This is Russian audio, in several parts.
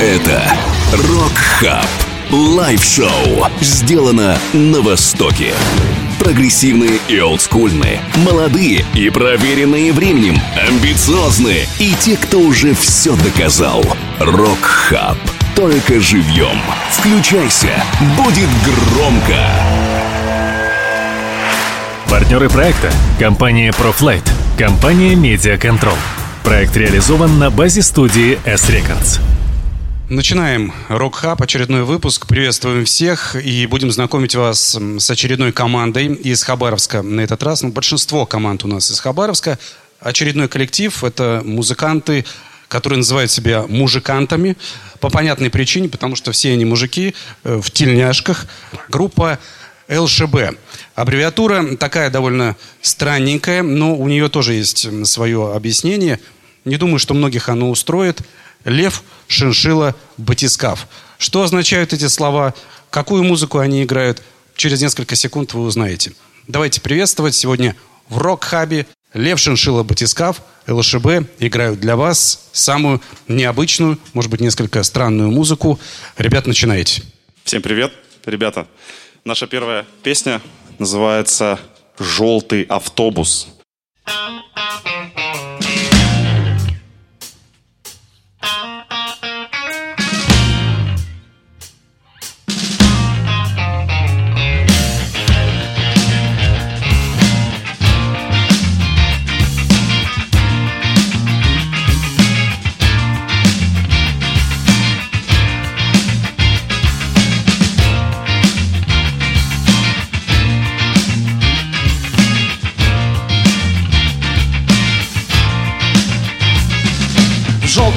Это RockHub. Live-шоу. Сделано на Востоке. Прогрессивные и олдскульные, молодые и проверенные временем, амбициозные и те, кто уже все доказал. RockHub. Только живьем. Включайся. Будет громко. Партнеры проекта – компания ProFlight, компания Медиаконтрол. Проект реализован на базе студии S-Records. Начинаем Рок Хаб, очередной выпуск. Приветствуем всех и будем знакомить вас с очередной командой из Хабаровска. На этот раз ну, большинство команд у нас из Хабаровска. Очередной коллектив – это музыканты, которые называют себя мужикантами по понятной причине, потому что все они мужики э, в тельняшках. Группа ЛШБ. Аббревиатура такая довольно странненькая, но у нее тоже есть свое объяснение. Не думаю, что многих оно устроит – лев, шиншила, батискаф. Что означают эти слова? Какую музыку они играют? Через несколько секунд вы узнаете. Давайте приветствовать сегодня в Рок-хабе Лев Шиншила Батискаф, ЛШБ играют для вас самую необычную, может быть, несколько странную музыку. Ребят, начинайте. Всем привет, ребята. Наша первая песня называется «Желтый автобус».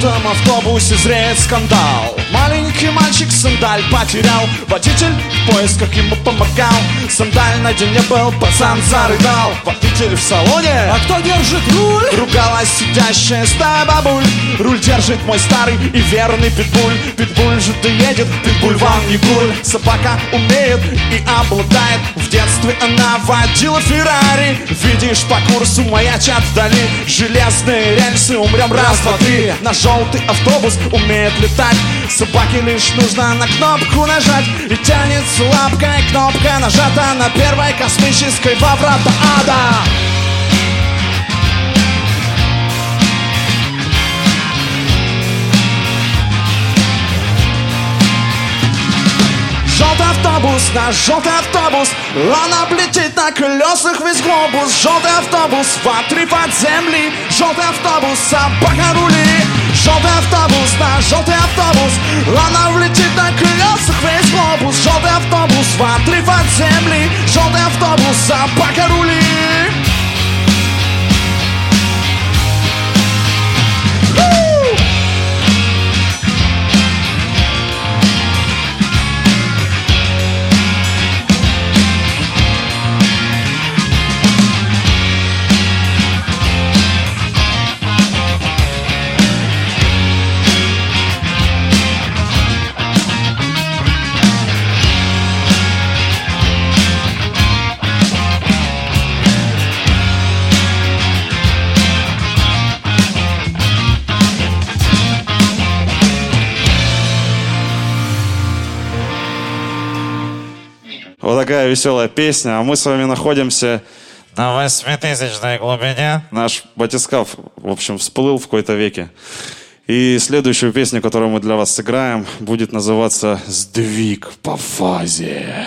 Желтом автобусе зреет скандал. Маленький мальчик сандаль потерял. Водитель в поисках ему помогал. Сандаль на день не был, пацан зарыдал. Водитель в салоне. А кто держит руль? Ругалась сидящая стая бабуль. Руль держит мой старый и верный питбуль. Питбуль же ты едет, питбуль вам не гуль. Собака умеет и обладает. В детстве она водила Феррари. Видишь по курсу маячат вдали. Железные рельсы, умрем раз, два, три. Наш желтый автобус умеет летать. Собаке лишь нужно на кнопку нажать. И тянется лапкой кнопка нажата На первой космической во врата ада Желтый автобус, наш желтый автобус. Он облетит на колесах весь глобус. Желтый автобус в отрыв от земли. Желтый автобус, собака рули. Желтый автобус, наш желтый автобус. Она влетит на колесах весь глобус. Желтый автобус в отрыв от земли. Желтый автобус, собака рули веселая песня. А мы с вами находимся на восьмитысячной глубине. Наш батискаф, в общем, всплыл в какой-то веке. И следующую песню, которую мы для вас сыграем, будет называться «Сдвиг по фазе».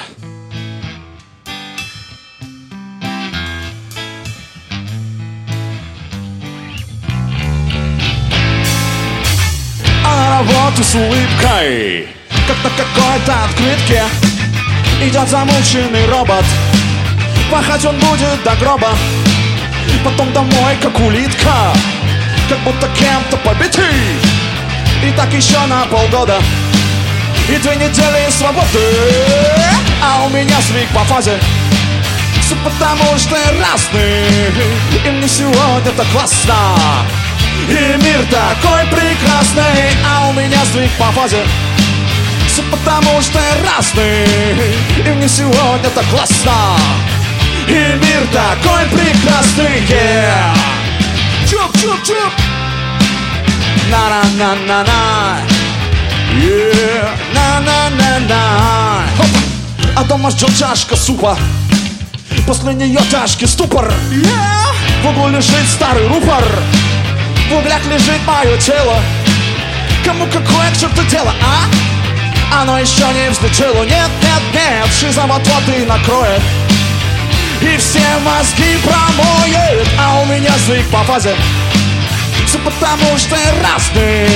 А на работу с улыбкой Как на какой-то открытке Идет замученный робот. Пахать он будет до гроба. Потом домой, как улитка. Как будто кем-то побитый. И так еще на полгода. И две недели свободы. А у меня сдвиг по фазе. Все потому, что я разный. И мне сегодня так классно. И мир такой прекрасный. А у меня сдвиг по фазе все потому, что я разный И мне сегодня так классно И мир такой прекрасный yeah. Чуп-чуп-чуп На-на-на-на-на yeah. На-на-на-на Хоп. А дома ждет чашка супа После нее тяжкий ступор yeah. В углу лежит старый рупор В углях лежит мое тело Кому какое к черту дело, а? Оно еще не взлетело Нет, нет, нет, шиза вот-вот и накроет. И все мозги промоет А у меня звук по фазе. Все потому что я разный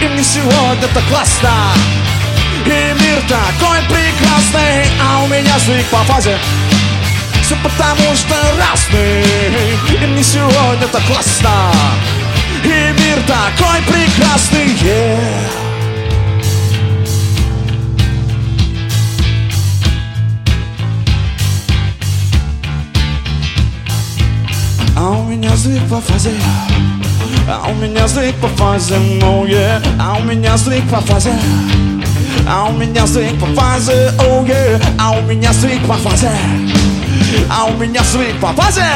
И мне сегодня так классно. И мир такой прекрасный А у меня звук по фазе. Все потому что разный И мне сегодня так классно. И мир такой прекрасный yeah. А у меня сдвиг по фазе. А у меня сдвиг по фазе, oh yeah А у меня сдвиг по фазе. А у меня сдвиг по фазе, oh yeah А у меня сдвиг по фазе. А у меня сдвиг по фазе.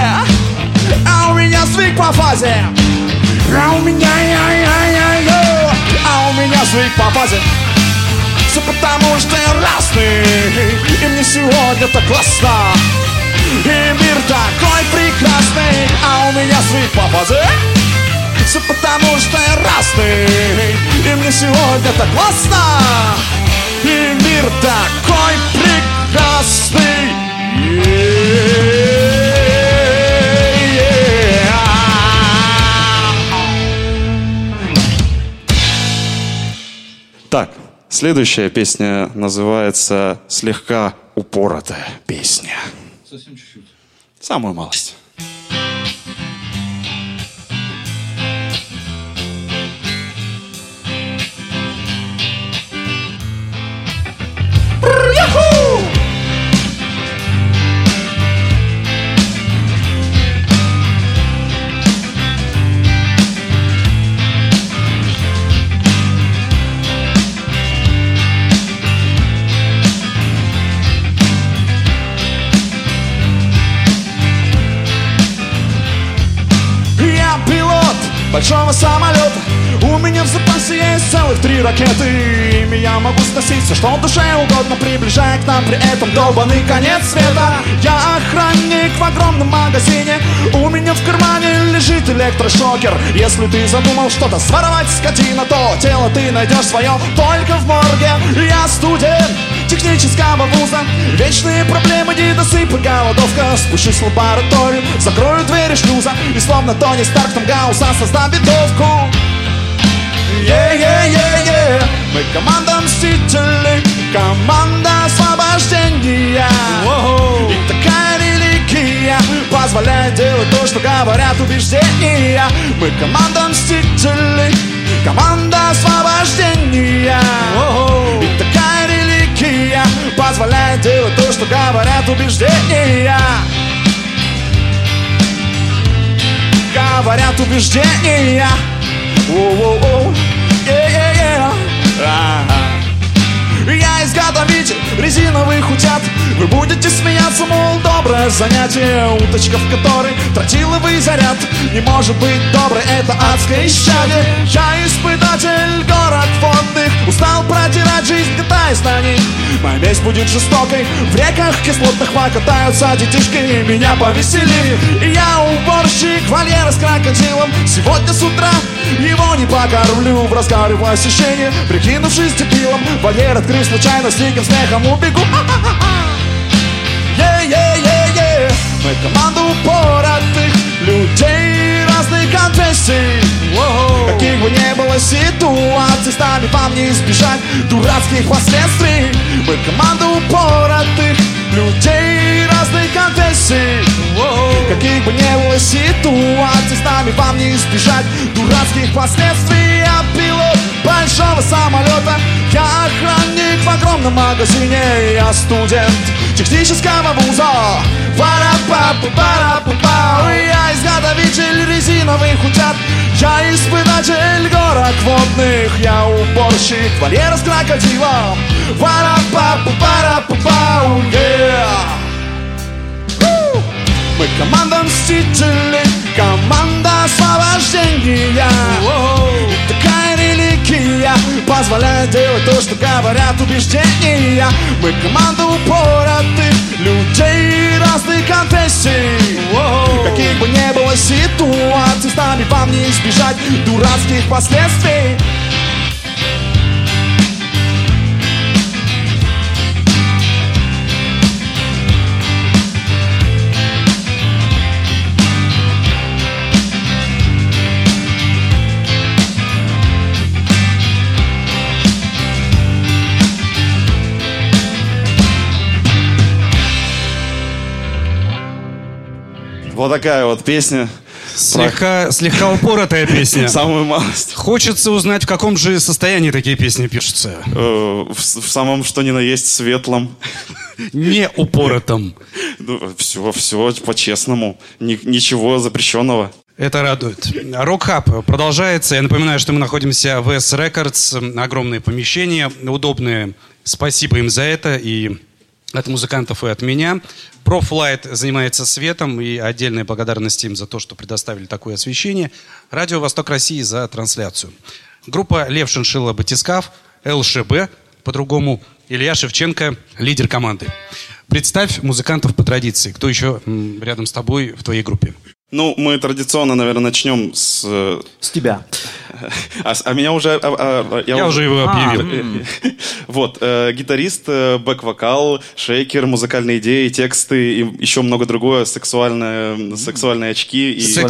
А у меня сдвиг по фазе. А у меня я я я я А у меня сдвиг по фазе. Все потому что я разный И мне сегодня так классно и мир такой прекрасный А у меня свит по фазе Все потому что я разный И мне сегодня так классно. И мир такой прекрасный. Так, следующая песня называется «Слегка упоротая песня». Совсем чуть-чуть. Самую малость. Большого самолета меня в запасе есть целых три ракеты. Ими я могу сносить все, что душе угодно Приближая к нам при этом долбанный конец света. Я охранник в огромном магазине У меня в кармане лежит электрошокер. Если ты задумал что-то своровать, скотина То тело ты найдешь свое только в морге. Я студент технического вуза Вечные проблемы, недосып и голодовка. Спущусь в лабораторию, закрою двери шлюза И словно Тони Старк там Гаусса создам битовку Е-е-е-е Мы команда мстителей, команда освобождения. И такая религия позволяет делать то, что говорят убеждения. Мы команда мстителей, команда освобождения. И такая религия позволяет делать то, что говорят убеждения. Говорят убеждения. Воу-воу-воу. Е-е-е. Ага. Я изготовитель резиновых утят. Вы будете смеяться, мол, доброе занятие Уточка, в которой тротиловый заряд. Не может быть доброй, это адское исчадие. Я испытатель, город водных Устал протирать жизнь, катаясь на ней. Моя месть будет жестокой В реках кислотных покатаются детишки Меня повесели. И я уборщик вольера с крокодилом Сегодня с утра его не покормлю. В разгаре восхищения Прикинувшись дебилом Вольер открыв случайно С диким смехом убегу. Е-е-е-е Мы команда упоротых людей разных конфессий. Каких бы ни было ситуаций С нами вам не избежать дурацких последствий. Мы команда упоротых людей разных конфессий. Каких бы ни было ситуаций С нами вам не избежать дурацких последствий. Я пилот большого самолета. Я охранник в огромном магазине Я студент технического вуза. Пара-па-па, пара-па-па Я изготовитель резиновых утят. Я испытатель горок водных Я уборщик вольера с крокодилом. Пара-па-па, пара-па-па, yeah. Woo! Мы команда мстителей, команда освобождения И такая религия Позволяет делать то, что говорят убеждения. Мы команда упоротых людей разных конфессий. Каких бы ни было ситуаций С нами вам не избежать дурацких последствий Вот такая вот песня. Слегка, слегка упоротая песня. Самую малость. Хочется узнать, в каком же состоянии такие песни пишутся. Э, В, в самом что ни на есть светлом. Не упоротом. все, все по-честному. Ни- ничего запрещенного. Это радует. Рок-хаб продолжается. Я напоминаю, что мы находимся в S Records. Огромные помещения, удобные. Спасибо им за это. И от музыкантов, и от меня. Профлайт занимается светом. И отдельная благодарность им за то, что предоставили такое освещение. Радио «Восток России» за трансляцию. Группа «Лев Шиншилла Батискав», ЛШБ, по-другому, Илья Шевченко, лидер команды. Представь музыкантов по традиции. Кто еще рядом с тобой в твоей группе? Ну, мы традиционно, наверное, начнем с... э, С тебя А, а меня уже... а, а, Я уже его объявил. Вот, э, гитарист, э, бэк-вокал, шейкер, музыкальные идеи, тексты и еще много другое, сексуальное, сексуальные очки а,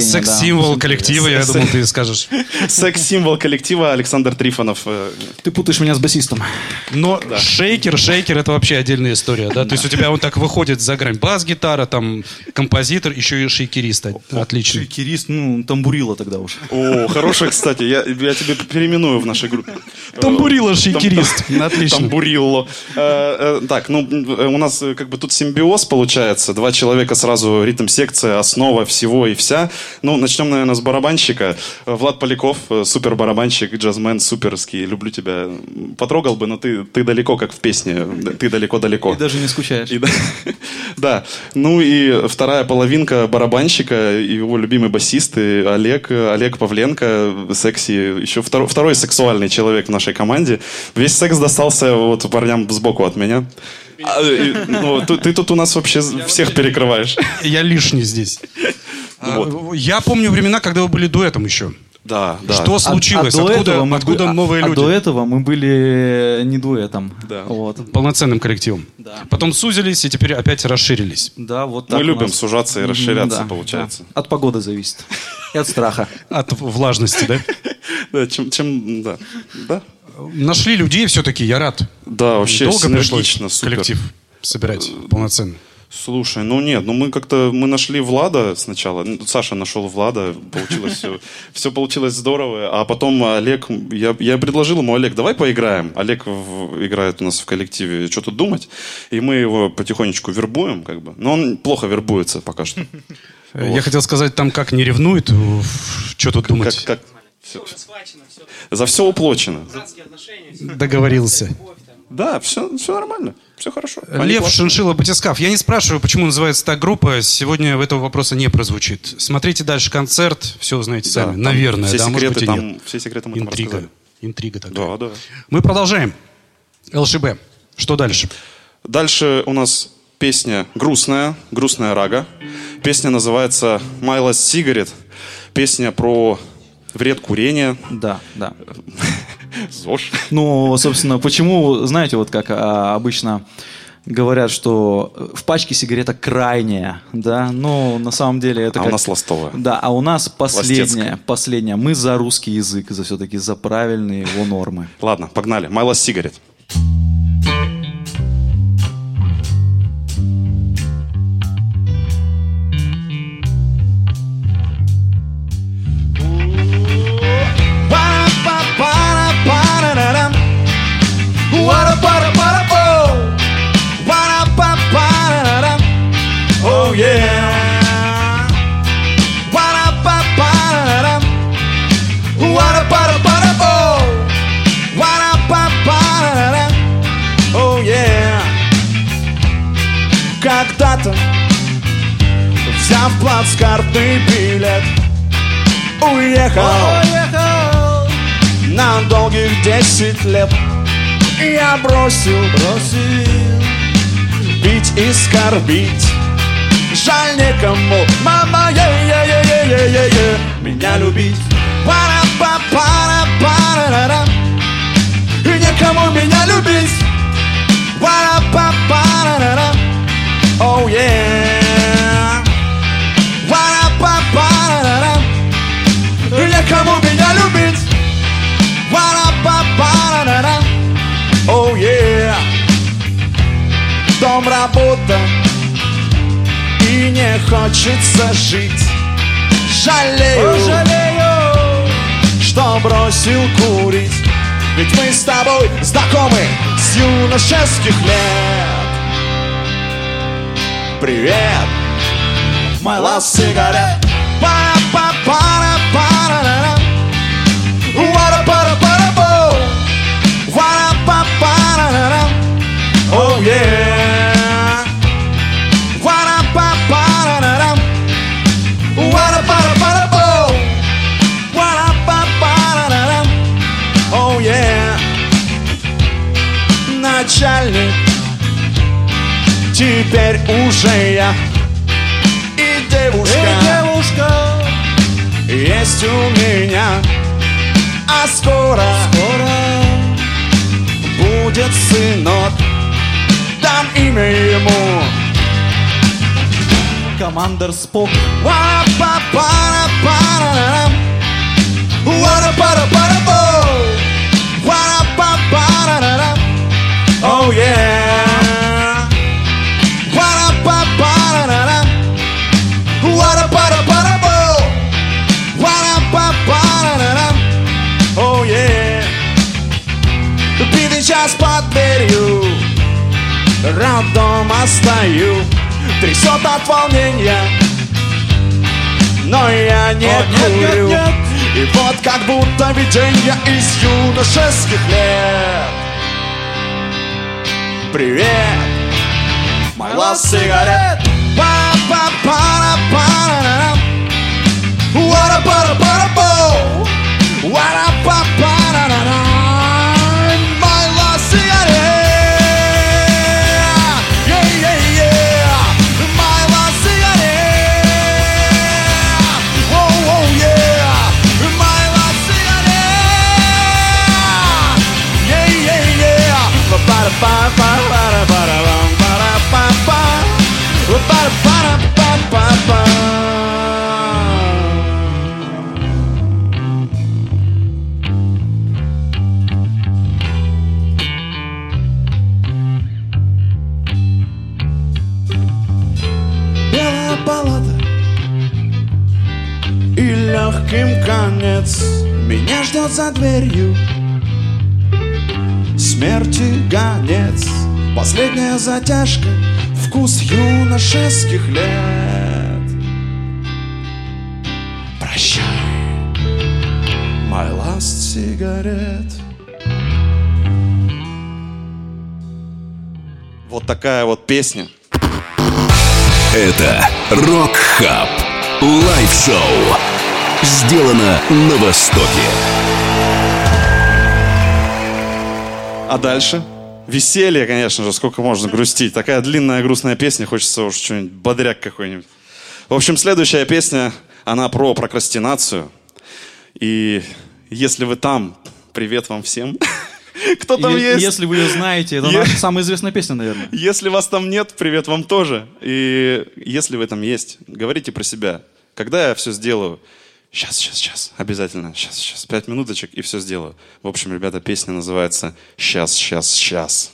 Секс-символ да. коллектива, я думал, ты скажешь. секс-символ коллектива Александр Трифонов. э, Ты путаешь меня с басистом Но шейкер, шейкер это вообще отдельная история, да? То есть у тебя он так выходит за грань. Бас-гитара, там, композитор, еще и шейкерист. Отлично. Кирист, ну, тамбурила тогда уж. О, хорошая, кстати, я, я тебе переименую в нашей группе. Тамбурила шейкерист. Отлично. Тамбурилло. Э, э, Так, ну, э, у нас э, как бы тут симбиоз получается. Два человека сразу, ритм-секция, основа всего и вся. Ну, начнем, наверное, с барабанщика. Э, Влад Поляков, э, супер барабанщик, джазмен, суперский. Люблю тебя. Потрогал бы, но ты, ты далеко, как в песне. Ты далеко-далеко. И даже не скучаешь. И да, да. Ну и вторая половинка барабанщика, его любимый басист и Олег, Олег Павленко, секси, еще второй, второй сексуальный человек в нашей команде. Весь секс достался вот парням сбоку от меня. А, и, ну, ты, ты тут у нас вообще всех перекрываешь. Я лишний здесь. А, Вот. Я помню времена, когда вы были дуэтом еще. Да, да. Что случилось? до Откуда, этого мы откуда а- новые а люди? до этого мы были не дуэтом. Да. Вот. Полноценным коллективом. Да. Потом сузились и теперь опять расширились. Да, вот Мы так у любим нас. сужаться и расширяться, да, получается. да. От погоды зависит. И от страха. От влажности, да? Да, чем, чем, да, да, Нашли людей все-таки, я рад. да, вообще Долго пришлось супер. коллектив собирать полноценно. Слушай, ну нет, ну мы как-то, мы нашли Влада сначала, ну, Саша нашел Влада, получилось все, все получилось здорово, а потом Олег, я, я предложил ему, Олег, давай поиграем. Олег в- играет у нас в коллективе, что тут думать, и мы его потихонечку вербуем, как бы, но он плохо вербуется пока что. Я хотел сказать, там как не ревнует, что тут думать. Как, как, всё- За все уплочено. Договорился. Да, все, все нормально, все хорошо. Они Лев классные. Шиншила Батискав. Я не спрашиваю, почему называется так группа. Сегодня этого вопроса не прозвучит. Смотрите дальше концерт, все узнаете Да, сами. там Наверное, все да, может секреты быть и там, нет. все секреты мы там Интрига. рассказали. Интрига такая. Да, да. Мы продолжаем. ЛШБ. Что дальше? Дальше у нас песня грустная, грустная рага. Песня называется «Майло Сигарет». Песня про вред курения. Да, да. ЗОЖ. Ну, собственно, почему, знаете, вот как а, обычно говорят, что в пачке сигарета крайняя, да, но на самом деле это А у как- нас ластовая. Да, а у нас последняя, Ластецкая. последняя. Мы за русский язык, за все-таки за правильные его нормы. Ладно, погнали. «Майло Сигарет». Ba-da-ba-ba-da-ba-da-dum. Oh yeah. Oh. Когда-то, взяв плацкартный билет, уехал на долгих десять лет Я бросил, бросил. Пить и скорбить. Жаль никому, мама, е е е е е е е Меня любить. Пара па пара пара ра ра И никому меня любить. Пара па пара ра ра Oh yeah Дом, работа. И не хочется жить. Жалею, жалею Что бросил курить. Ведь мы с тобой знакомы С юношеских лет. Привет My last cigarette Теперь уже я. И девушка. И девушка. Есть у меня. А скоро. Скоро. Будет сынок. Дам имя ему. Командер Спок. Oh yeah. Роддома стою Трясет от волнения Но я не О, нет, курю нет, нет. И вот как будто видение из юношеских лет Привет My last cigarette Па-па-пара-пара-рам. Уара-пара-пара-бо. fire, fire, fire. Последняя затяжка Вкус юношеских лет Прощай My last cigarette Вот такая вот песня. Это Рок Хаб. Лайв-шоу. Сделано на Востоке. А дальше? Веселье, конечно же, сколько можно грустить. Такая длинная грустная песня, хочется уж что-нибудь бодряк какой-нибудь. В общем, следующая песня, она про прокрастинацию. И если вы там, привет вам всем. Кто там Е- есть? Если вы ее знаете, это Е- наша самая известная песня, наверное. Если вас там нет, привет вам тоже. И если вы там есть, говорите про себя. Когда я все сделаю? Сейчас, сейчас, сейчас. Обязательно. Сейчас, сейчас. Пять минуточек и все сделаю. В общем, ребята, песня называется «Сейчас, сейчас, сейчас».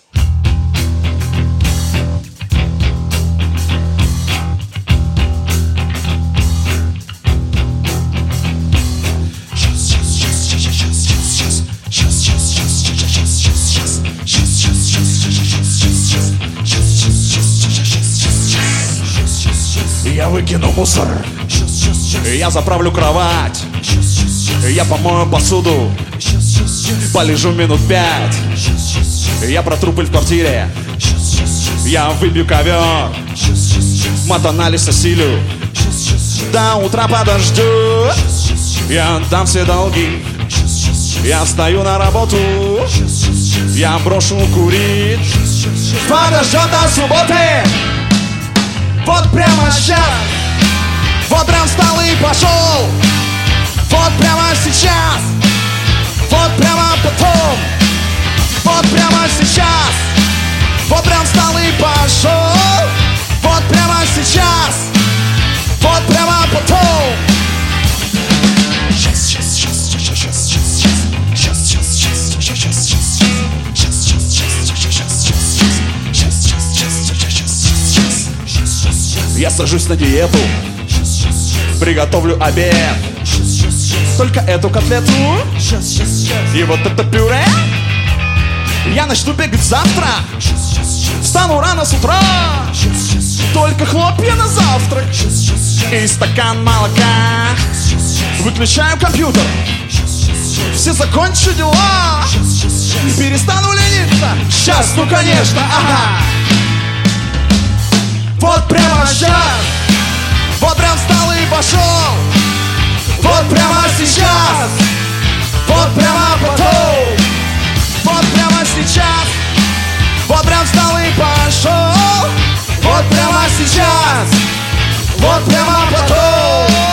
Я выкину мусор Я заправлю кровать. Я помою посуду. Полежу минут пять. Я протру пыль в квартире. Я выбью ковер. Матанализ осилю. До утра подожду Я отдам все долги. Я встаю на работу. Я брошу курить. Подождет до субботы. Вот прямо сейчас вот прям встал и пошел Вот прямо сейчас Вот прямо потом Вот прямо сейчас Вот прям встал и пошел Вот прямо сейчас Вот прямо потом Сейчас, сейчас, сейчас, сейчас, сейчас, сейчас Я сажусь на диету Приготовлю обед. Только эту котлету. И вот это пюре. Я начну бегать завтра. Встану рано с утра. Только хлопья на завтрак. И стакан молока. Выключаю компьютер. Все закончу дела. Перестану лениться. Сейчас, ну конечно, ага. Вот прямо сейчас Вот прям встал и пошел. Вот прямо сейчас. Вот прямо потом Вот прямо сейчас. Вот прям встал и пошел. Вот прямо сейчас. Вот прямо потом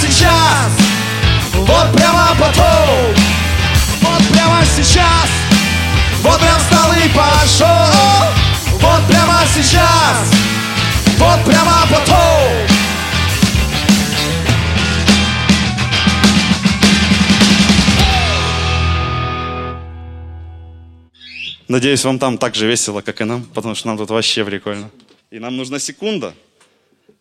сейчас. Вот прямо потом. Вот прямо сейчас. Вот прям встал и пошел. Вот прямо сейчас. Вот прямо потом. Надеюсь, вам там так же весело, как и нам, потому что нам тут вообще прикольно. И нам нужна секунда.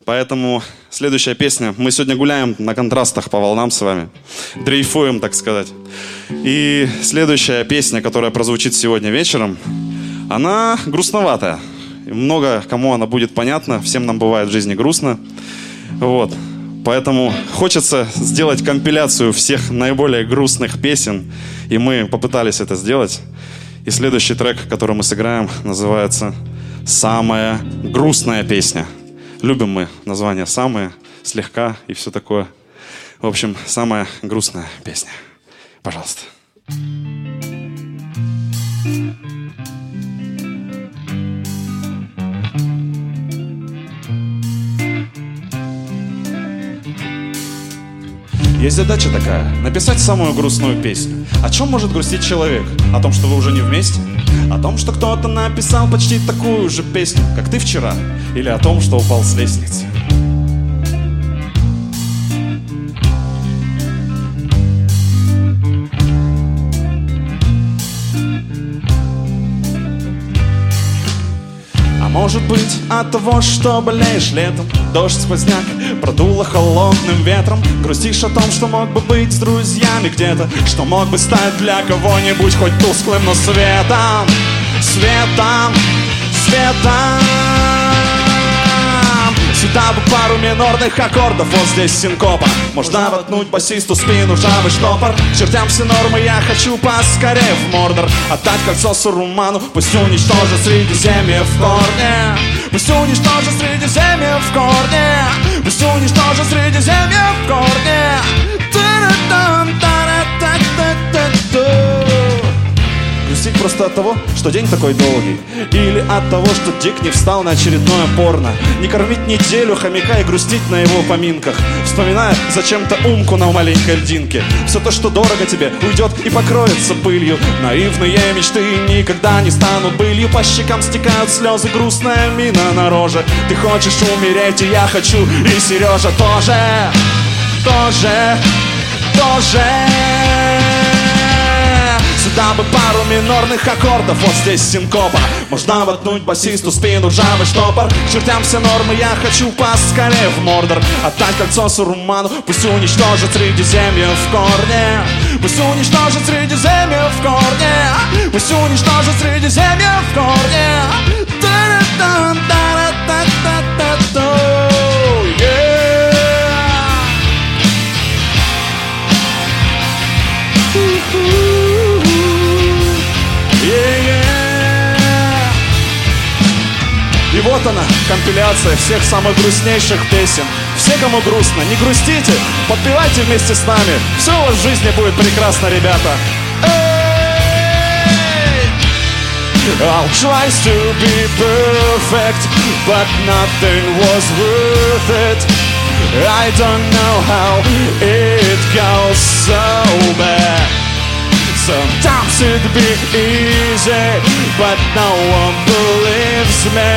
Поэтому следующая песня. Мы сегодня гуляем на контрастах по волнам с вами. Дрейфуем, так сказать. И следующая песня, которая прозвучит сегодня вечером, она грустноватая. Много кому она будет понятна. Всем нам бывает в жизни грустно. Вот. Поэтому хочется сделать компиляцию всех наиболее грустных песен. И мы попытались это сделать. И следующий трек, который мы сыграем, называется «Самая грустная песня». Любим мы название «Самые», «Слегка» и все такое. В общем, самая грустная песня. Пожалуйста. Есть задача такая — написать самую грустную песню. О чем может грустить человек? О том, что вы уже не вместе? О том, что кто-то написал почти такую же песню, как ты вчера? Или о том, что упал с лестницы? Может быть от того, что болеешь летом Дождь, сквозняк, продуло холодным ветром. Грустишь о том, что мог бы быть с друзьями где-то Что мог бы стать для кого-нибудь хоть тусклым, но светом Светом, светом Сюда бы пару минорных аккордов, вот здесь синкопа. Можно воткнуть басисту спину, жабы штопор. Чертям все нормы, я хочу поскорее в Мордор. Отдать кольцо Суруману, пусть уничтожит Средиземье в корне. Пусть уничтожит Средиземье в корне. Пусть уничтожит Средиземье в корне Грустить просто от того, что день такой долгий. Или от того, что Дик не встал на очередное порно. Не кормить неделю хомяка и грустить на его поминках. Вспоминая зачем-то умку на маленькой льдинке. Все то, что дорого тебе, уйдет и покроется пылью. Наивные мечты никогда не станут былью. По щекам стекают слезы, грустная мина на роже. Ты хочешь умереть, и я хочу, и Сережа тоже. Тоже, тоже Сюда бы пару минорных аккордов, вот здесь синкопа. Можно воткнуть басисту спину, жабы штопор. Чертям все нормы, я хочу поскорее в Мордор. Отдать кольцо Суруману, пусть уничтожит Средиземье в корне. Пусть уничтожит Средиземье в корне. Пусть уничтожит Средиземье в корне. Та-ра-тан, вот она, компиляция всех самых грустнейших песен. Все, кому грустно, не грустите, подпевайте вместе с нами. Все у вас в жизни будет прекрасно, ребята. I'll try to be perfect, but nothing was worth it. I don't know how it goes so bad. Sometimes it'd be easy, but no one believes me.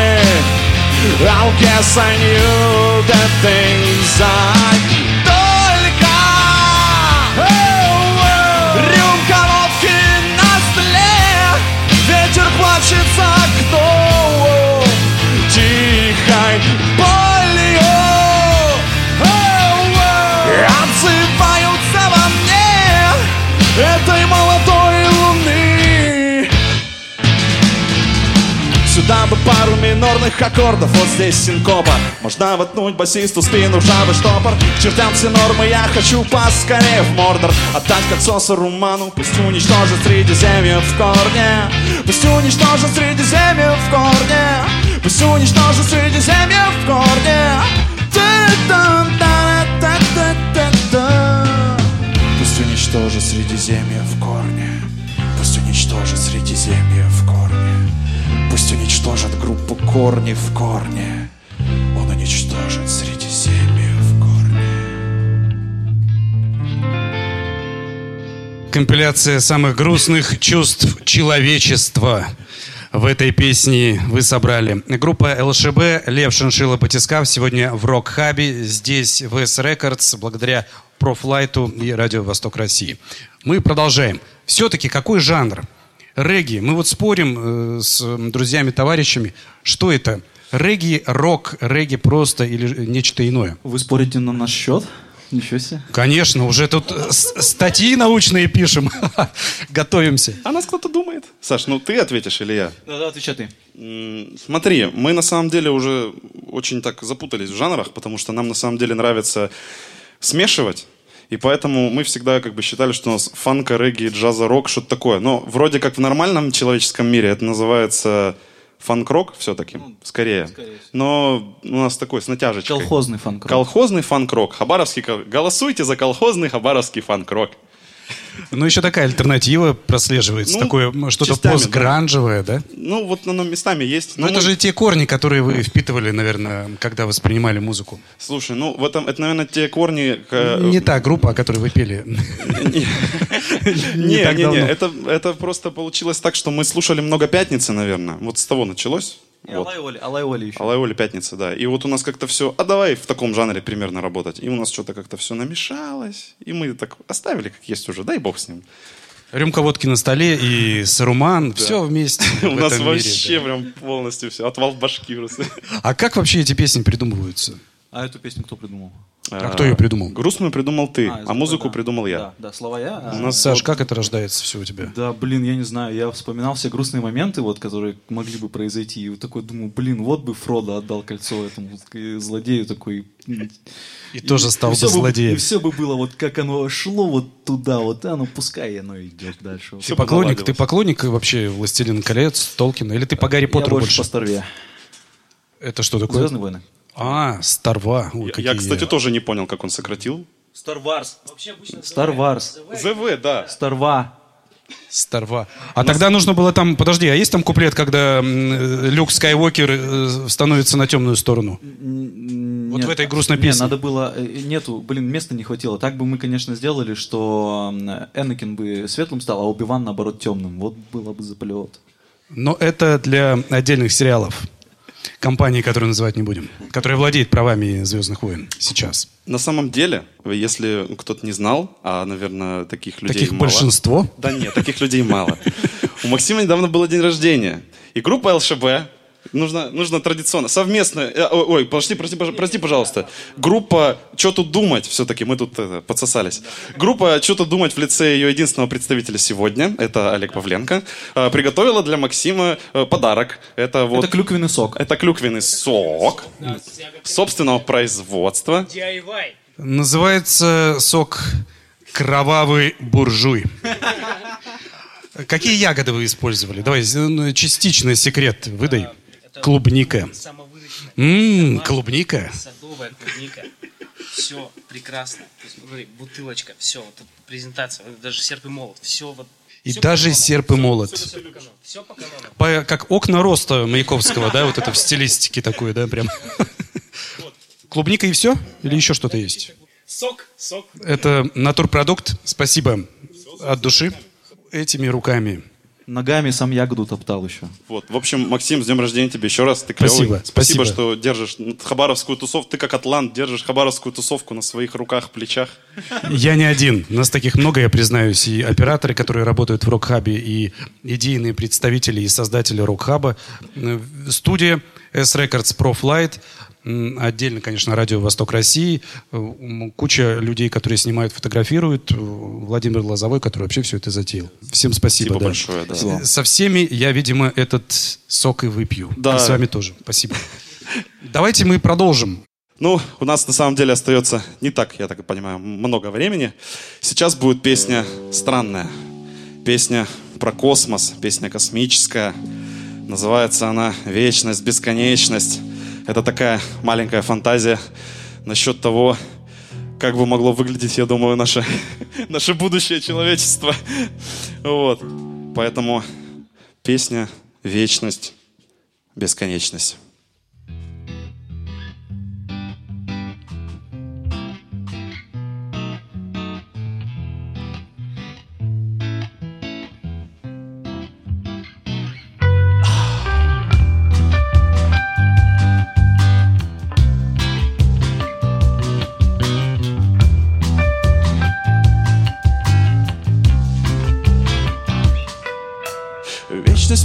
I guess I knew the things I Пару минорных аккордов, вот здесь синкопа. Можно воткнуть басисту спину жабы штопор. К чертям все нормы, я хочу поскорее в Мордор. Отдать соса Руману, пусть уничтожит Средиземье в корне. Пусть уничтожит Средиземье в корне. Пусть уничтожит Средиземье в корне. Пусть уничтожит Средиземье в корне. Пусть уничтожит Средиземье в корне. Пусть уничтожит группу корни в корне Он уничтожит Средиземье в корне Компиляция самых грустных чувств человечества. В этой песне вы собрали. Группа ЛШБ, Лев Шиншила Батискав сегодня в Рок-Хабе, здесь в S Records, благодаря Профлайту и Радио Восток России. Мы продолжаем. Все-таки какой жанр? Регги. Мы вот спорим э, с друзьями, товарищами, что это? Регги, рок, регги просто или нечто иное? Вы спорите на наш счет? Ничего себе. Конечно, уже тут э, статьи научные пишем. Готовимся. А нас кто-то думает. Саш, ну ты ответишь или я? Да, да, отвечай ты. Смотри, мы на самом деле уже очень так запутались в жанрах, потому что нам на самом деле нравится смешивать. И поэтому мы всегда как бы считали, что у нас фанка, регги, джаза, рок, что-то такое. Но вроде как в нормальном человеческом мире это называется фанк-рок все-таки, скорее. Но у нас такой с натяжечкой. Колхозный фанк Колхозный фанк-рок. Хабаровский... Голосуйте за колхозный хабаровский фанк-рок. Ну, еще такая альтернатива прослеживается. Ну, такое что-то постгранжевое, да? Ну, вот оно местами есть. Но Но это мы- же те корни, которые вы впитывали, наверное, когда воспринимали музыку. Слушай, ну в этом, это, наверное, те корни... к- Не та группа, о которой вы пели. Не, не, не, это просто получилось так, что мы слушали много пятницы, наверное. Вот с того началось. И Вот. Алай Оли, Алай Оли еще. Алай Оли пятница, да. И вот у нас как-то все, а давай в таком жанре примерно работать. И у нас что-то как-то все намешалось. И мы так оставили, как есть уже, дай бог с ним. Рюмка водки на столе и саруман, все вместе. у нас мире, вообще да. прям полностью все, отвал в башки просто. А как вообще эти песни придумываются? А эту песню кто придумал? А кто ее придумал? Грустную придумал ты, а, это музыку да. придумал я. Да, да, слова я. а- У нас Саш, вот- как это рождается все у тебя? Да, блин, я не знаю, я вспоминал все грустные моменты, вот, которые могли бы произойти, и вот такой думаю, блин, вот бы Фродо отдал кольцо этому злодею такой. И тоже стал бы злодеем. И все бы было вот как оно шло вот туда, вот, а ну пускай оно идет дальше. Ты Всё поклонник, ты поклонник вообще «Властелин колец», Толкина? Или ты по Гарри я Поттеру больше больше? по Старве. Это что такое? Звездные войны. А, Старва. Ой, Я, какие я, кстати, тоже не понял, как он сократил. Star Wars. Star Wars. ЗВ, да. Старва. Старва. А тогда нужно было там... Подожди, а есть там куплет, когда э, Люк Скайуокер э, становится на темную сторону? Вот в этой грустной песне. надо было... э, Нету, блин, места не хватило. Так бы мы, конечно, сделали, что Энакин бы светлым стал, а Убиван, наоборот, темным. Вот было бы заплет. Но это для отдельных сериалов. Компании, которую называть не будем. Которая владеет правами «Звездных войн» сейчас. На самом деле, если кто-то не знал, а, наверное, таких людей Таких мало. большинство. Да нет, таких людей мало. У Максима недавно был день рождения. И группа ЛШБ Нужно, нужно традиционно, совместно. э, Ой, ой, прости, прости, прости, пожалуйста. Группа «Что тут думать?» Все-таки мы тут это, подсосались. Группа «Что тут думать» в лице ее единственного представителя сегодня, это Олег Павленко, э, приготовила для Максима э, подарок. Это вот... Это клюквенный сок. Это клюквенный сок собственного производства. Называется сок «Кровавый буржуй». Какие ягоды вы использовали? Давай, ну, частичный секрет выдай. Клубника. Ммм, клубника. Садовая клубника. Все прекрасно. Смотри, бутылочка, все, вот презентация, даже серп и молот, все вот. И всё даже по канону. серп и молот. Все по канону. Все по канону. По- как окна роста Маяковского, да, вот это в стилистике такой, да, прям. Клубника и все? Или еще что-то есть? Сок, сок. Это натурпродукт. Спасибо от души. Этими руками. Ногами сам ягоду топтал еще. Вот. В общем, Максим, с днем рождения тебе еще раз. Ты клевый. Спасибо, Спасибо, спасибо. что держишь хабаровскую тусовку. Ты как атлант держишь хабаровскую тусовку на своих руках, плечах. Я не один. Нас таких много, я признаюсь. И операторы, которые работают в Рокхабе, и идейные представители и создатели Рокхаба. Э, Студия S-Records Pro Flight. М, Отдельно, конечно, Радио Восток России. Куча людей, которые снимают, фотографируют. Э, Владимир Лозовой, который вообще все это затеял. Всем спасибо. Спасибо да. большое, да. Со всеми я, видимо, этот сок и выпью. Да. И с вами тоже. Спасибо. Давайте мы продолжим. Ну, у нас на самом деле остается не так, я так понимаю, много времени. Сейчас будет песня странная. Песня про космос, песня космическая. Называется она «Вечность, бесконечность». Это такая маленькая фантазия насчет того, как бы могло выглядеть, я думаю, наше, наше будущее человечество. Вот. Поэтому песня «Вечность, бесконечность».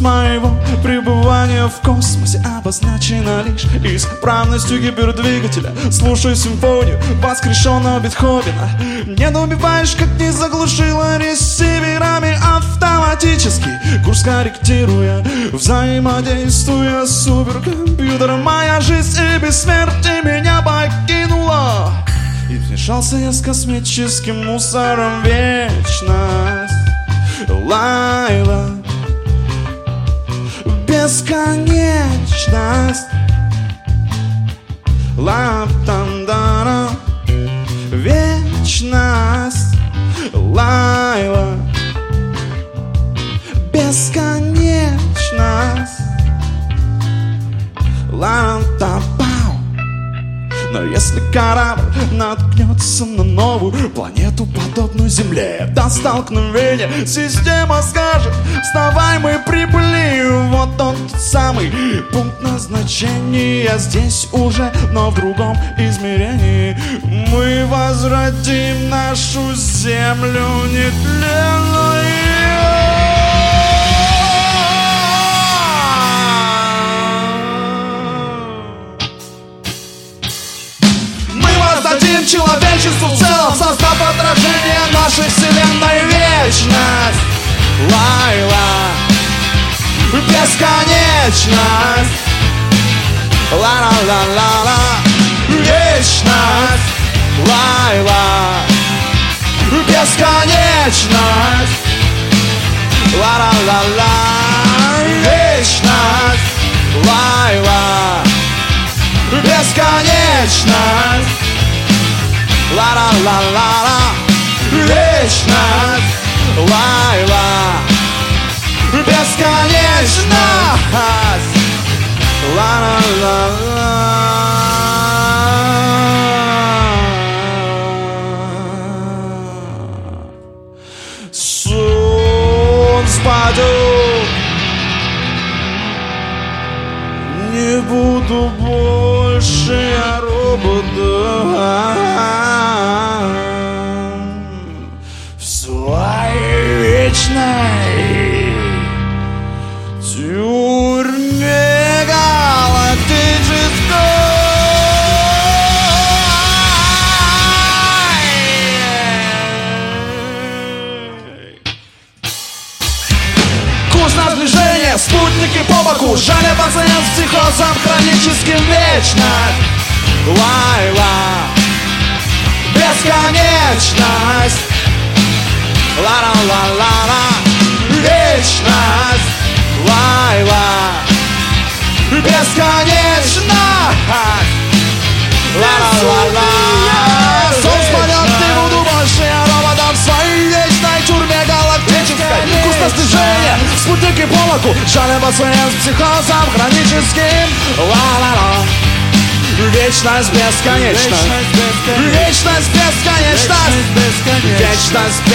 Моего пребывания в космосе обозначена лишь исправностью гипердвигателя. Слушаю симфонию воскрешенного Бетховена. Не убиваешь, как не заглушила ресиверами автоматически. Курс корректируя, взаимодействуя с суперкомпьютером. Моя жизнь и бессмертие меня покинула. И вмешался я с космическим мусором вечность. Лайла бесконечность. Лаптандана Вечность. Лайла Бесконечность. Лантапау но если корабль наткнется на новую планету, подобную Земле, до столкновения система скажет, вставай, мы прибыли, вот тот самый пункт назначения, здесь уже, но в другом измерении. Мы возвратим нашу Землю нетленную. Воздадим человечеству в целом, создав отражение нашей вселенной вечность. Лайла, бесконечность. Ла-ла-ла-ла-ла, вечность. Лайла, бесконечность. Ла-ла-ла-ла, вечность. Лайла, бесконечность Ла-ла-ла-ла-ла. Вечность. Лайла. Бесконечность Ла-ла-ла Сон спадет Не буду больше я роботом В своей вечной с психозом хроническим вечность Лайла. Бесконечность. Ла-ла-ла-ла-ла Вечность. Лайла. Бесконечность. Ла-ла-ла-ла Сон спален, ты буду больше галактической Вкусно снижение, спутники по локу Жаля пациент с психозом хроническим. Ла-ла-ла. Вечность бесконечна. Вечность бесконечна. Вечность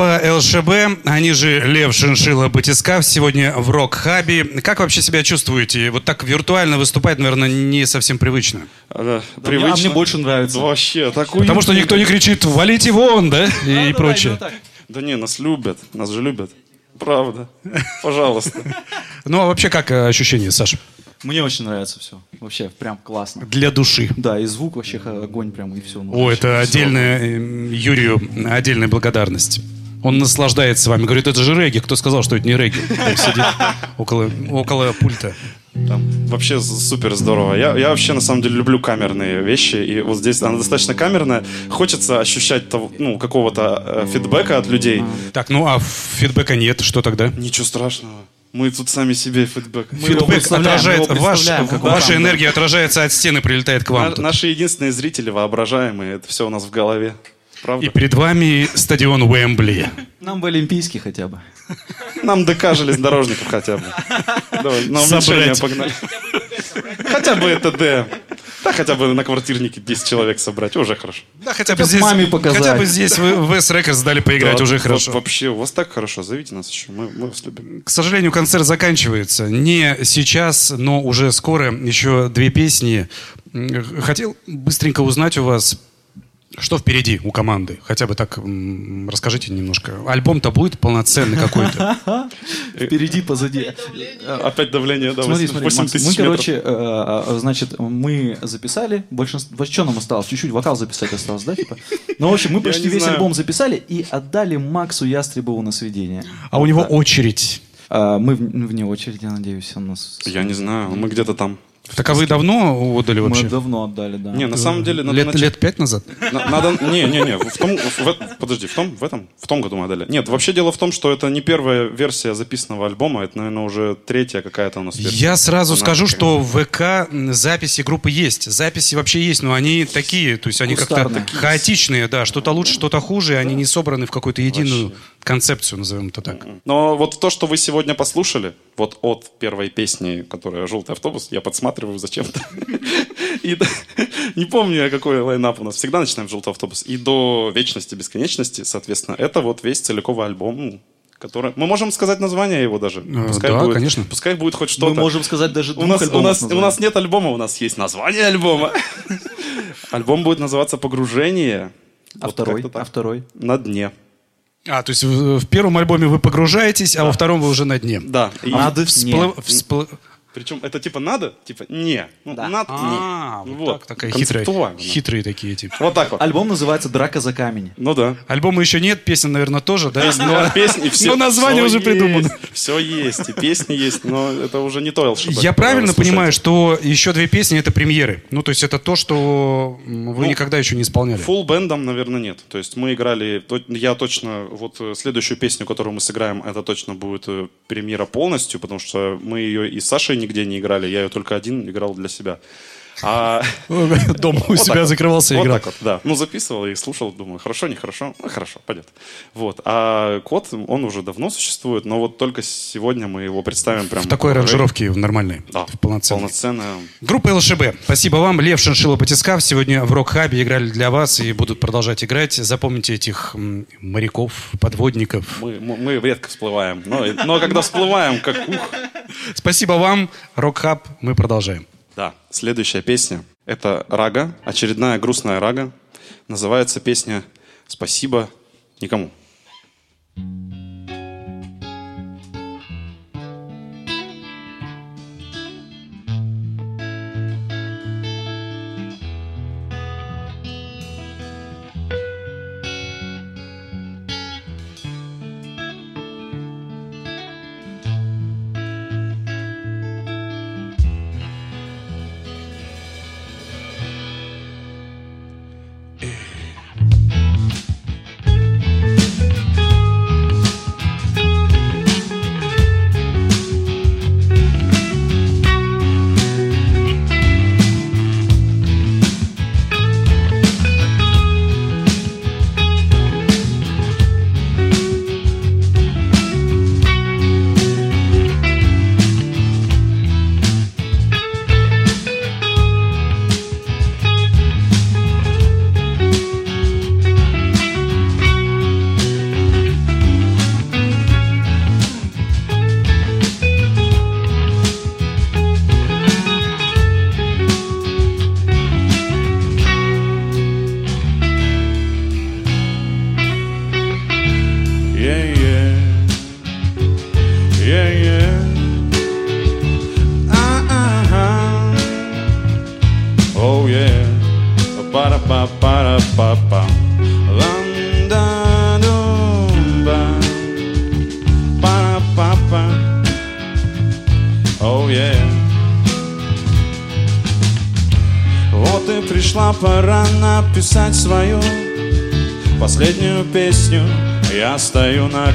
Группа ЛШБ, они же Лев Шиншила Батискав, сегодня в Рок-Хабе. Как вообще себя чувствуете? Вот так виртуально выступать, наверное, не совсем привычно. Да, Да, мне- а мне больше нравится. Вообще, так Потому что никто не кричит «валите вон», да? И прочее. Да не, нас любят, нас же любят. Правда. Пожалуйста. Ну, а вообще как э, ощущение, Саша? Мне очень нравится все. Вообще, прям классно. Для души. Да, и звук вообще огонь прям, и все. О, это отдельная, э, Юрию отдельная благодарность. Он наслаждается вами. Говорит, это же регги. Кто сказал, что это не регги? Там сидит около, около пульта. Там вообще супер здорово. Я, я вообще на самом деле люблю камерные вещи, и вот здесь она достаточно камерная. Хочется ощущать того, ну, какого-то э, фидбэка от людей. Так, ну а фидбэка нет. Что тогда? Ничего страшного. Мы тут сами себе фидбэк. Фидбэк отражает, ваш, ваша там, энергия отражается от стены, прилетает к вам. На- тут. наши единственные зрители воображаемые, это все у нас в голове. Правда? И перед вами стадион Уэмбли. Нам бы олимпийский хотя бы. Нам ДК железнодорожников хотя бы. Давай, на уменьшение погнали. Хотя бы это Д. Да, хотя бы на квартирнике 10 человек собрать, уже хорошо. Да, хотя бы Хотя бы здесь, маме показать. хотя бы здесь вы в S Records дали поиграть, Да, уже хорошо. Вообще, у вас так хорошо, зовите нас еще, мы, мы вас любим. К сожалению, концерт заканчивается. Не сейчас, но уже скоро. Еще две песни. Хотел быстренько узнать у вас, что впереди у команды. Хотя бы так м, расскажите немножко. Альбом-то будет полноценный какой-то. Впереди, позади. Опять давление, да, Смотри, 8 смотри, мы, короче, э, э, значит, мы записали, большинство, что нам осталось? Чуть-чуть вокал записать осталось, да, типа? Ну, в общем, мы почти весь альбом записали и отдали Максу Ястребову на сведение. А у него очередь. А, мы в- вне очереди, я надеюсь, он нас... Я не знаю, мы где-то там. Так а вы давно отдали Мы вообще? давно отдали, да. Не, на самом деле надо Лет, начать- лет пять назад? На- Надо, не, не, не, в том, в э- подожди, в том, в этом, в том году мы отдали. Нет, вообще дело в том, что это не первая версия записанного альбома, это, наверное, уже третья какая-то у нас версия. Я сразу Она скажу, что в ВК записи группы есть. Записи вообще есть, но они такие, то есть они как-то хаотичные, да. Что-то лучше, что-то хуже, и они не собраны в какую-то единую концепцию, назовем это так. Но вот то, что вы сегодня послушали, вот от первой песни, которая «Желтый автобус», я подсматриваю зачем-то. И не помню, я какой лайнап у нас. Всегда начинаем с «Желтый автобус». И до вечности, бесконечности, соответственно, это вот весь целиковый альбом, ну, который... Мы можем сказать название его даже. Пускай да, будет- конечно. Пускай будет хоть Мы что-то. можем сказать даже У нас, у, нас, у нас нет альбома, у нас есть название альбома. Альбом будет называться «Погружение». А Вот второй? А второй? На дне. А, то есть в, в первом альбоме вы погружаетесь, а во втором вы уже на дне. Да. И- Надо Всплы- всплы- Причем это типа надо, типа не. Ну, надо, А, не. вот так, такая хитрая. Хитрые такие типа. Вот так вот. Альбом называется «Драка за камень». Ну да. Альбома еще нет, песен, наверное, тоже, да? Но песни все. Но название уже придумано. Все есть, и песни есть, но это уже не то. Я правильно понимаю, что еще две песни это премьеры? Ну, то есть это то, что вы Ну, никогда еще не исполняли. Фулл бендом, наверное, нет. То есть мы играли, я точно, вот э, следующую песню, которую мы сыграем, это точно будет э, премьера полностью, потому что мы ее и с Сашей нигде не играли, я ее только один играл для себя. А Дома у Вот себя вот. закрывался вот играл. так вот, да. Ну, записывал и слушал, думаю, хорошо, нехорошо, ну, хорошо, пойдет. Вот. А код, он уже давно существует, но вот только сегодня мы его представим прям... В такой аранжировке в нормальной, Да, в полноценной. полноценная. Группа ЛШБ. Спасибо вам. Лев Шиншило Батискав сегодня в Рок-Хабе играли для вас и будут продолжать играть. Запомните этих моряков, подводников. Мы, мы, мы редко всплываем, но, но когда всплываем, как ух. Спасибо вам. Рок-Хаб. Мы продолжаем. Да, следующая песня. Это рага, очередная грустная рага. Называется песня «Спасибо никому». Yeah,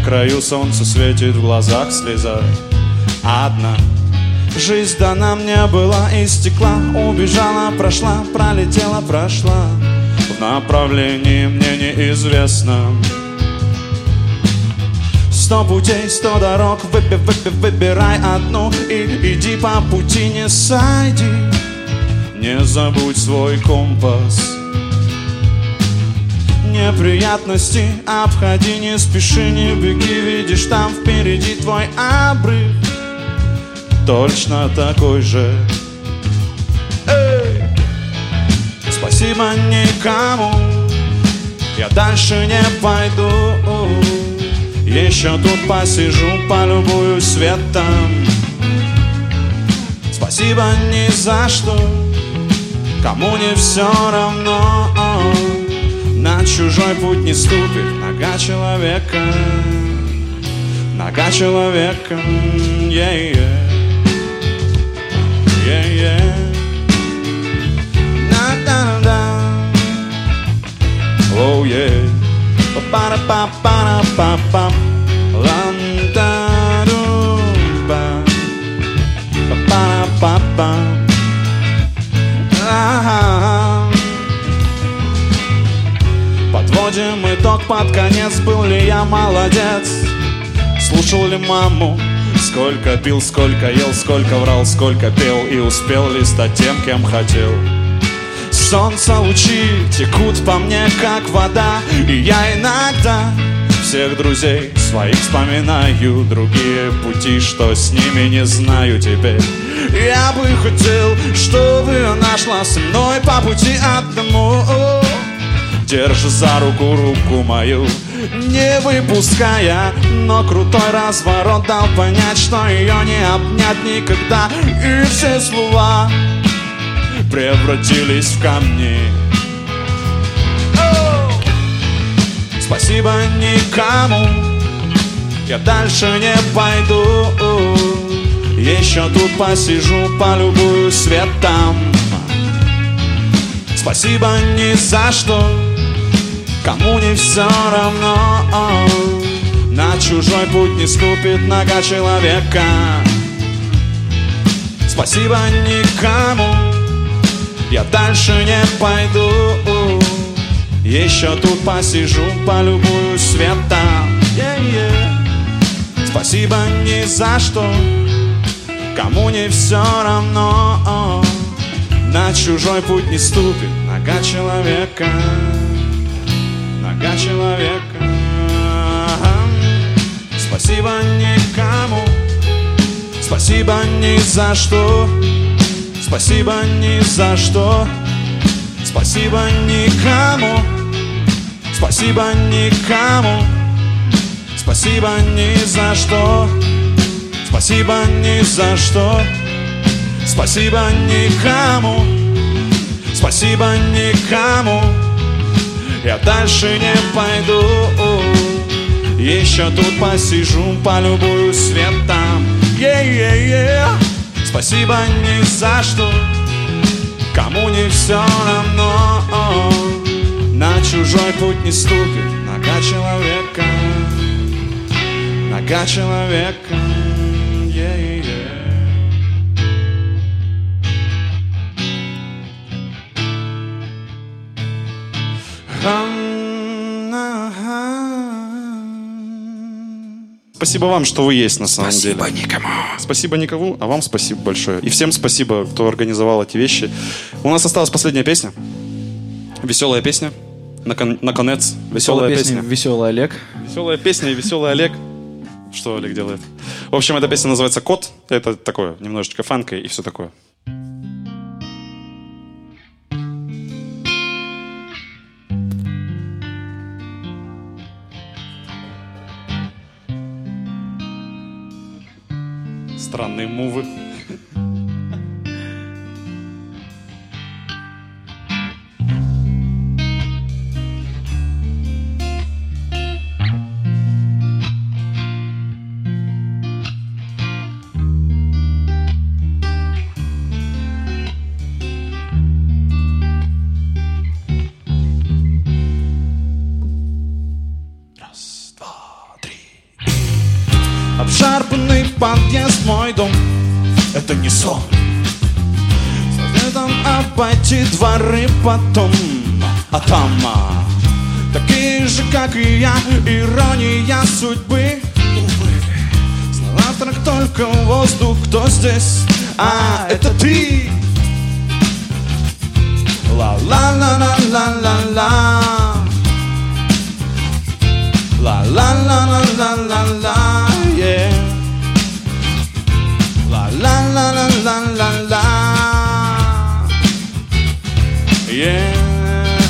краю, солнце светит в глазах слеза. Одна Жизнь дана мне была и стекла Убежала, прошла, пролетела, прошла. В направлении мне неизвестном Сто путей, сто дорог, выби, выби, выбирай одну И иди по пути, не сойди. Не забудь свой компас Неприятности. Обходи, не спеши, не беги Видишь, там впереди твой обрыв. Точно такой же. Эй! Спасибо никому. Я дальше не пойду. Еще тут посижу, полюбую светом. Спасибо ни за что. Кому не все равно На чужой путь не ступит Нога человека Нога человека yeah-yeah. Yeah-yeah. На-да-да-да. Oh yeah. Па-па-па-па-па-па. Лам-да-дум-ба. Подводим итог под конец Был ли я молодец? Слушал ли маму? Сколько пил, сколько ел, сколько врал, сколько пел И успел ли стать тем, кем хотел? Солнце лучи текут по мне, как вода И я иногда всех друзей своих вспоминаю Другие пути, что с ними не знаю теперь Я бы хотел, чтобы нашла со мной по пути одному Держи за руку руку мою Не выпуская Но крутой разворот дал понять Что ее не обнять никогда. И все слова Превратились в камни! Спасибо никому Я дальше не пойду. Еще тут посижу, полюбую светом. Спасибо ни за что Кому не все равно На чужой путь не ступит нога человека. Спасибо никому Я дальше не пойду. Еще тут посижу, полюбую Yeah-yeah. Спасибо ни за что Кому не все равно На чужой путь не ступит нога человека Нога человека. Спасибо никому. Спасибо ни за что. Спасибо ни за что. Спасибо никому, спасибо никому, спасибо ни за что, спасибо ни за что, спасибо никому, спасибо никому. Я дальше не пойду, еще тут посижу, полюбую светом. Yeah-yeah-yeah. Спасибо ни за что, кому не все равно. На чужой путь не ступит нога человека, нога человека. Спасибо вам, что вы есть на самом деле. Спасибо никому. Спасибо никому, а вам спасибо большое. И всем спасибо, кто организовал эти вещи. У нас осталась последняя песня. Веселая песня. Након- Наконец, веселая песня. Веселый Олег. Веселая песня и веселый Олег. Что Олег делает? В общем, эта песня называется «Кот». Это такое, немножечко фанка и все такое. Странные мувы. Мой дом. Это не сон. Советом обойти дворы потом. А там а, Такие же, как и я Ирония судьбы. Увы Завтрак только воздух Кто здесь? А, это ты. Ла-ла-ла-ла-ла-ла-ла. La la la la la la la yeah La la la la la Yeah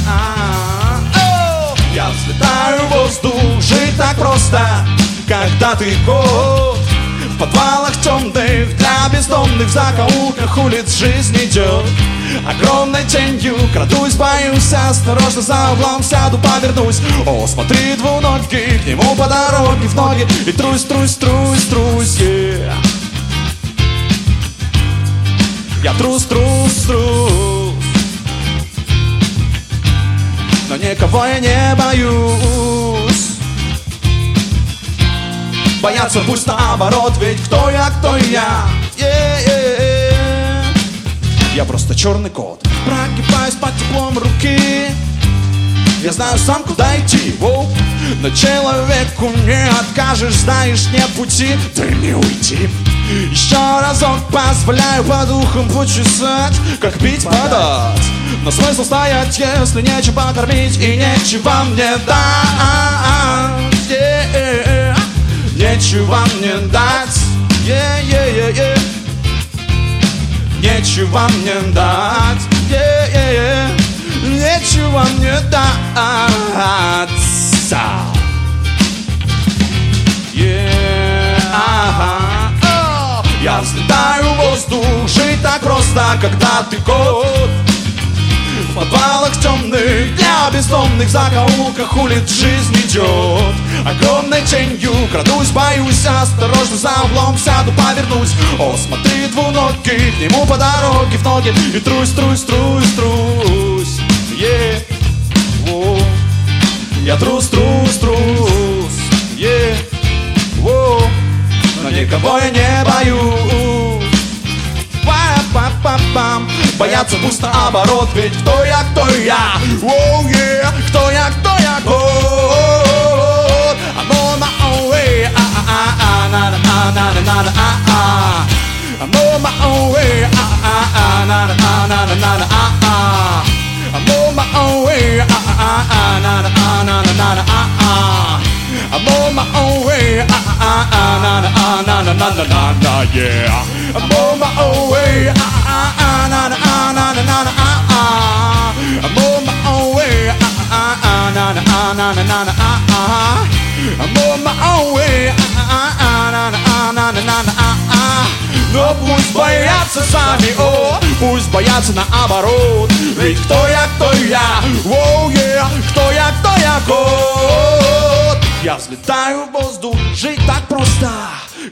о. Я взлетаю в воздух, жить так просто Когда ты кот В подвалах темных для бездомных В закоулках улиц жизнь идет Огромной тенью крадусь, боюсь Осторожно за углом сяду, повернусь О, смотри, двуногий к нему по дороге в ноги И трусь, трусь, трусь, трусь, yeah. Я трус, трус, трус. Но никого я не боюсь. Бояться пусть наоборот, ведь кто я, кто я. Yeah-yeah-yeah. Я просто черный кот. Прогибаюсь под теплом руки. Я знаю сам, куда идти. Воу. Но человеку не откажешь Знаешь, нет пути, дай мне уйти Еще разок позволяю по духам почесать Как пить подать. Но смысл стоять, если нечего кормить И нечего мне дать. Нечего мне дать. Нечего мне дать. Нечего мне дать В воздух Жить так просто, когда ты кот В подвалах темных Для бездомных закоулках улиц жизнь идет. Огромной тенью крадусь, боюсь Осторожно за углом сяду, повернусь. О, смотри, двуногий К нему по дороге в ноги. И трусь, трусь, трусь, трусь Yeah. Я трус, трус, трус Yeah. Но никого я не боюсь Па-па-па-пам Бояться пусть наоборот Ведь кто я, кто я Оу, yeah. Кто я, кто я Кот I'm on my own way А-а-а-а На-на-на-на-на-на-а-а I'm on my own way А-а-а-а На-на-на-на-на-на-а-а I'm on my own way А-а-а-а На-на-на-на-на-на-а-а I'm on my own way А-а-а-а На-на-на-на-на-на-на Yeah I'm on my own way Ah, ah, ah, na, na, ah, ah, na na na na ah ah. I'm on my own way. Ah ah ah, na na ah, na na na na ah ah. I'm on my own way. Ah ah ah, na na ah, на на на на а а Но пусть боятся сами, о, пусть боятся наоборот Ведь кто я, кто я, оу, yeah, кто я, кто я, кот Я взлетаю в воздух, жить так просто,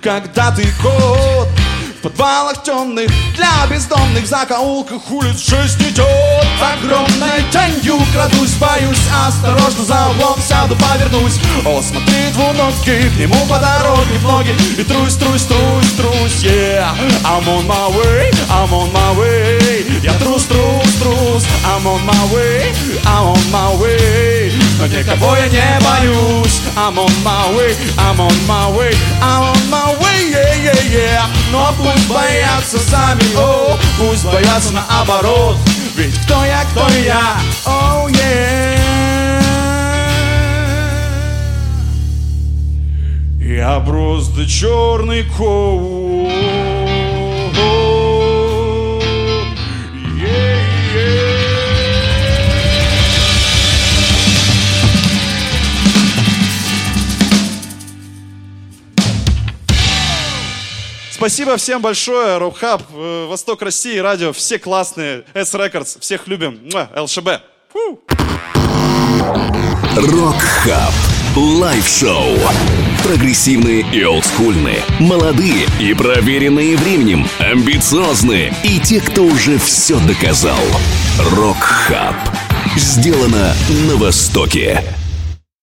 когда ты кот в подвалах темных Для бездомных в закоулках улиц жизнь идет Огромной тенью крадусь, боюсь Осторожно за углом сяду, повернусь. О, смотри, двуногий, к нему по дороге в ноги. И трусь, трусь, трусь, трусь, yeah. I'm on my way, I'm on my way. Я трус, трус, трус I'm on my way, I'm on my way Но никого я не боюсь. I'm on my way, I'm on my way I'm on my way, yeah, yeah, yeah. Но пусть боятся сами, о Пусть боятся наоборот. Ведь кто я, кто я, oh yeah. Я просто черный кот Спасибо всем большое, RockHub, э, Восток России, радио, все классные, S-Records, всех любим, Муа, ЛШБ. RockHub. Live-шоу. Прогрессивные и олдскульные. Молодые и проверенные временем. Амбициозные и те, кто уже все доказал. Рок-хаб. Сделано на Востоке.